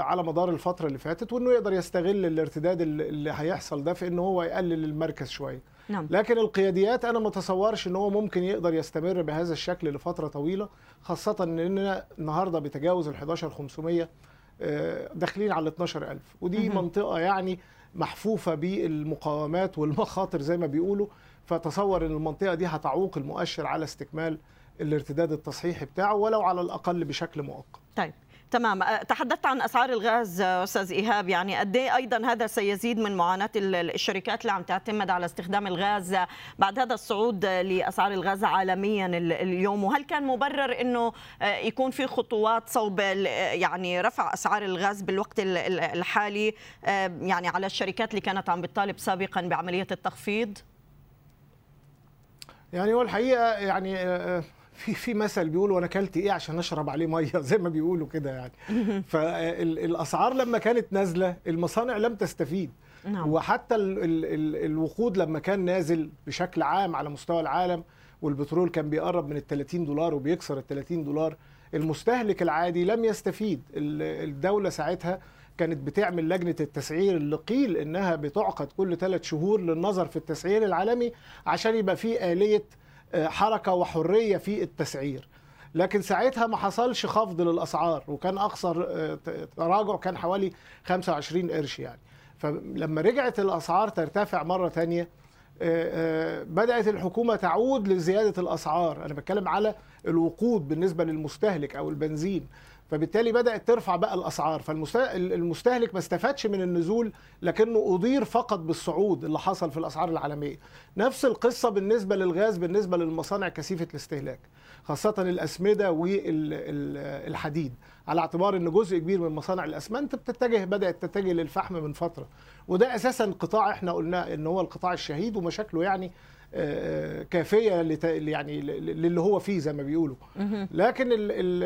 على مدار الفترة اللي فاتت وإنه يقدر يستغل الارتداد اللي هيحصل ده في ان هو يقلل المركز شوية. نعم. لكن القياديات أنا ما أتصورش إن هو ممكن يقدر يستمر بهذا الشكل لفترة طويلة خاصة اننا النهارده بتجاوز ال 11500 داخلين على ال 12000 ودي مهم. منطقة يعني محفوفة بالمقاومات والمخاطر زي ما بيقولوا فتصور إن المنطقة دي هتعوق المؤشر على استكمال الارتداد التصحيحي بتاعه ولو على الأقل بشكل مؤقت طيب تمام. أه، تحدثت عن أسعار الغاز أه، أستاذ إيهاب. يعني قد إيه أيضا هذا سيزيد من معاناة الشركات اللي عم تعتمد على استخدام الغاز بعد هذا الصعود لأسعار الغاز عالميا اليوم. وهل كان مبرر إنه أه، يكون في خطوات صوب يعني رفع أسعار الغاز بالوقت الحالي يعني على الشركات اللي كانت عم بتطالب سابقا بعملية التخفيض؟ يعني هو الحقيقة يعني في في مثل بيقولوا أنا اكلت إيه عشان اشرب عليه ميه؟ زي ما بيقولوا كده يعني. فالاسعار لما كانت نازله المصانع لم تستفيد. نعم. وحتى ال ال ال الوقود لما كان نازل بشكل عام على مستوى العالم والبترول كان بيقرب من ال 30 دولار وبيكسر ال 30 دولار المستهلك العادي لم يستفيد. الدولة ساعتها كانت بتعمل لجنة التسعير اللي قيل إنها بتعقد كل ثلاث شهور للنظر في التسعير العالمي عشان يبقى في آلية حركة وحرية في التسعير. لكن ساعتها ما حصلش خفض للأسعار وكان أقصى آه، تراجع كان حوالي 25 قرش يعني. فلما رجعت الأسعار ترتفع مرة ثانية آه، آه، بدأت الحكومة تعود لزيادة الأسعار. أنا بتكلم على الوقود بالنسبة للمستهلك أو البنزين. فبالتالي بدأت ترفع بقى الأسعار. فالمستهلك ما استفادش من النزول لكنه أضير فقط بالصعود اللي حصل في الأسعار العالمية. نفس القصة بالنسبة للغاز بالنسبة للمصانع كثيفة الاستهلاك خاصة الأسمدة والحديد على اعتبار إن جزء كبير من مصانع الأسمنت بتتجه بدأت تتجه للفحم من فترة. وده أساسا قطاع إحنا قلنا إن هو القطاع الشهيد ومشاكله يعني كافية يعني للي هو فيه زي ما بيقولوا. لكن ال ال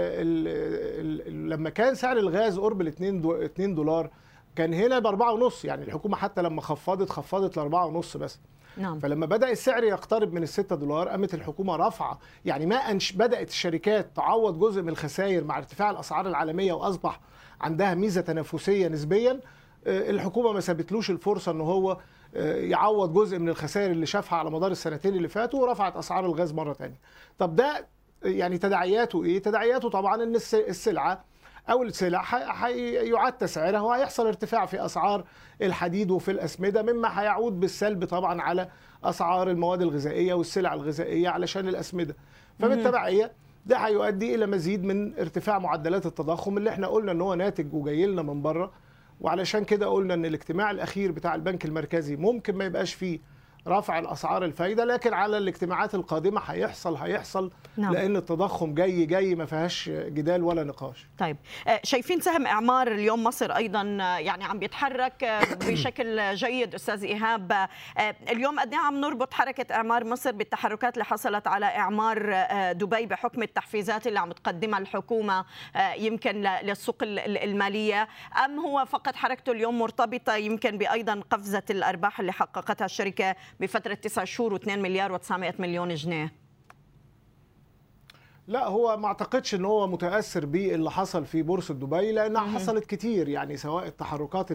ال لما كان سعر الغاز قرب ال 2 دولار كان هنا ب 4.5 يعني الحكومة حتى لما خفضت خفضت ل 4.5 بس. نعم. فلما بدأ السعر يقترب من ال 6 دولار قامت الحكومة رافعة. يعني ما أنش بدأت الشركات تعوض جزء من الخسائر مع ارتفاع الأسعار العالمية وأصبح عندها ميزة تنافسية نسبيا. آه، الحكومة ما سابتلوش الفرصة إن هو يعوض جزء من الخسائر اللي شافها على مدار السنتين اللي فاتوا ورفعت أسعار الغاز مرة ثانية طب ده يعني تداعياته إيه؟ تداعياته طبعا إن السلعة أو السلع هيعاد تسعيرها وهيحصل ارتفاع في أسعار الحديد وفي الأسمدة مما هيعود بالسلب طبعا على أسعار المواد الغذائية والسلع الغذائية علشان الأسمدة. فبالتبعية ده هيؤدي إلى مزيد من ارتفاع معدلات التضخم اللي إحنا قلنا إن هو ناتج وجاي لنا من بره. وعلشان كده قلنا إن الاجتماع الأخير بتاع البنك المركزي ممكن ما يبقاش فيه رفع الأسعار الفايدة لكن على الاجتماعات القادمة هيحصل هيحصل نعم. لأن التضخم جاي جاي ما فيهاش جدال ولا نقاش. طيب آه، شايفين سهم إعمار اليوم مصر أيضا آه، يعني عم بيتحرك آه، بشكل جيد أستاذ إيهاب. اليوم قد إيه عم نربط حركة إعمار مصر بالتحركات اللي حصلت على إعمار دبي بحكم التحفيزات اللي عم تقدمها الحكومة يمكن للسوق المالية؟ أم هو فقط حركته اليوم مرتبطة يمكن بايضا قفزة الأرباح اللي حققتها الشركة بفترة تسع شهور و2 مليار و900 مليون جنيه. لا هو ما اعتقدش ان هو متأثر باللي حصل في بورصة دبي لأنها. حصلت كتير يعني سواء التحركات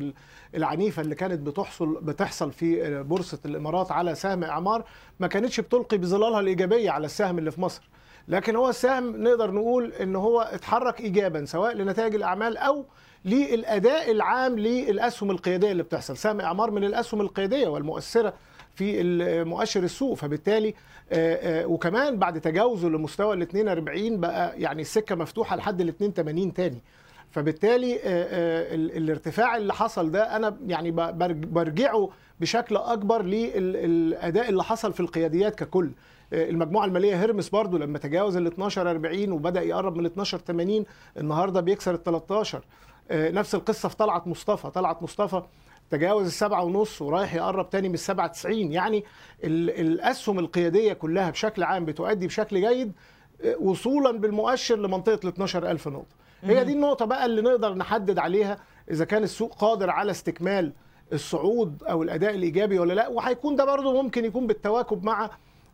العنيفة اللي كانت بتحصل بتحصل في بورصة الإمارات على سهم إعمار ما كانتش بتلقي بظلالها الإيجابية على السهم اللي في مصر. لكن هو السهم نقدر نقول إن هو اتحرك ايجابا سواء لنتائج الأعمال أو للأداء العام للأسهم القيادية اللي بتحصل. سهم إعمار من الأسهم القيادية والمؤثرة في مؤشر السوق. فبالتالي آه، آه، وكمان بعد تجاوزه لمستوى ال 42 بقى يعني السكه مفتوحة لحد ال 82 تاني. فبالتالي آه، الارتفاع اللي حصل ده أنا يعني برجعه بشكل أكبر للاداء اللي حصل في القياديات ككل. المجموعة المالية هيرمس برضو لما تجاوز ال 12 40 وبدأ يقرب من ال 12 80 النهارده بيكسر ال 13 نفس القصة في طلعت مصطفى. طلعت مصطفى تجاوز السبعة ونص ورايح يقرب تاني من السبعة تسعين. يعني الأسهم القيادية كلها بشكل عام بتؤدي بشكل جيد آه، وصولا بالمؤشر لمنطقة ال 12000 نقطة. هي دي النقطة بقى اللي نقدر نحدد عليها إذا كان السوق قادر على استكمال الصعود أو الأداء الإيجابي ولا لأ. وهيكون ده برضه ممكن يكون بالتواكب مع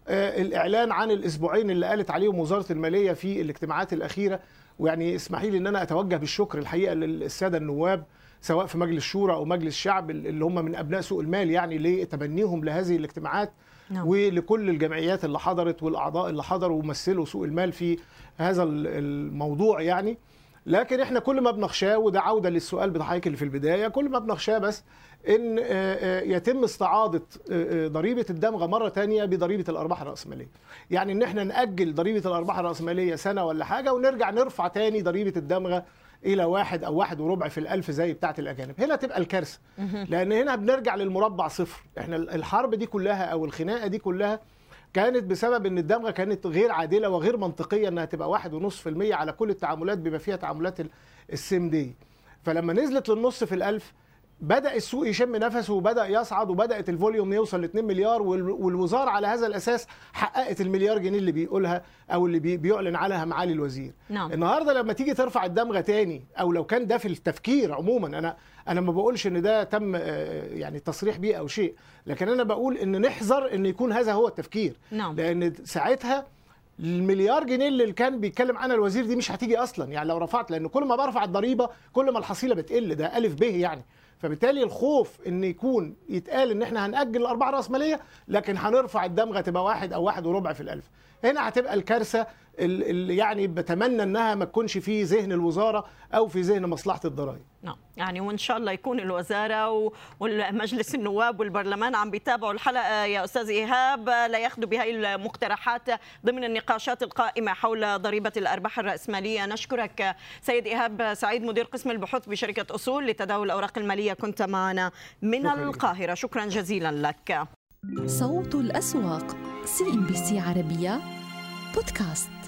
آه، الإعلان عن الأسبوعين اللي قالت عليهم وزارة المالية في الاجتماعات الأخيرة. ويعني اسمحي لي إن أنا أتوجه بالشكر الحقيقة للساده النواب سواء في مجلس الشورى أو مجلس الشعب اللي هم من أبناء سوق المال يعني لتبنيهم لهذه الاجتماعات نعم. ولكل الجمعيات اللي حضرت والأعضاء اللي حضروا ومثلوا سوق المال في هذا الموضوع يعني لكن إحنا كل ما بنخشاه وده عودة للسؤال بتاعك اللي في البداية كل ما بنخشاه بس إن آه، آه، يتم استعاضة آه، ضريبة الدمغة مرة تانية بضريبة الأرباح الرأسمالية يعني إن إحنا نأجل ضريبة الأرباح الرأسمالية سنة ولا حاجة ونرجع نرفع تاني ضريبة الدمغة إلى واحد أو واحد وربع في الألف زي بتاعة الأجانب. هنا تبقى الكارثة. لأن هنا بنرجع للمربع صفر. إحنا الحرب دي كلها أو الخناقة دي كلها كانت بسبب إن الدمغة كانت غير عادلة وغير منطقية إنها تبقى واحد ونص في المية على كل التعاملات بما فيها تعاملات ال- السم دي فلما نزلت للنص في الألف بدأ السوق يشم نفسه وبدأ يصعد وبدأت الفوليوم يوصل ل 2 مليار وال- والوزارة على هذا الأساس حققت المليار جنيه اللي بيقولها أو اللي بي- بيعلن عنها معالي الوزير نعم. النهارده لما تيجي ترفع الدمغه تاني أو لو كان ده في التفكير عموما أنا أنا ما بقولش إن ده تم آه، يعني تصريح بيه أو شيء لكن أنا بقول إن نحذر إن يكون هذا هو التفكير نعم. لأن ساعتها المليار جنيه اللي كان بيتكلم عنها الوزير دي مش هتيجي أصلا يعني لو رفعت لأن كل ما برفع الضريبة كل ما الحصيلة بتقل ده ألف ب يعني فبالتالي الخوف إن يكون يتقال إن إحنا هنأجل الارباح الراسماليه لكن هنرفع الدمغة تبقى واحد أو واحد وربع في الألف. هنا هتبقى الكارثة اللي يعني بتمنى إنها ما تكونش في ذهن الوزارة أو في ذهن مصلحة الضرائب. نعم. يعني وإن شاء الله يكون الوزارة والمجلس النواب والبرلمان عم بيتابعوا الحلقة يا أستاذ إيهاب. لا ياخذوا بهي المقترحات ضمن النقاشات القائمة حول ضريبة الأرباح الرأسمالية. نشكرك سيد إيهاب سعيد مدير قسم البحوث بشركة أصول لتداول الأوراق المالية. كنت معنا من. القاهرة. شكرا جزيلا لك. صوت الأسواق CNBC عربية بودكاست.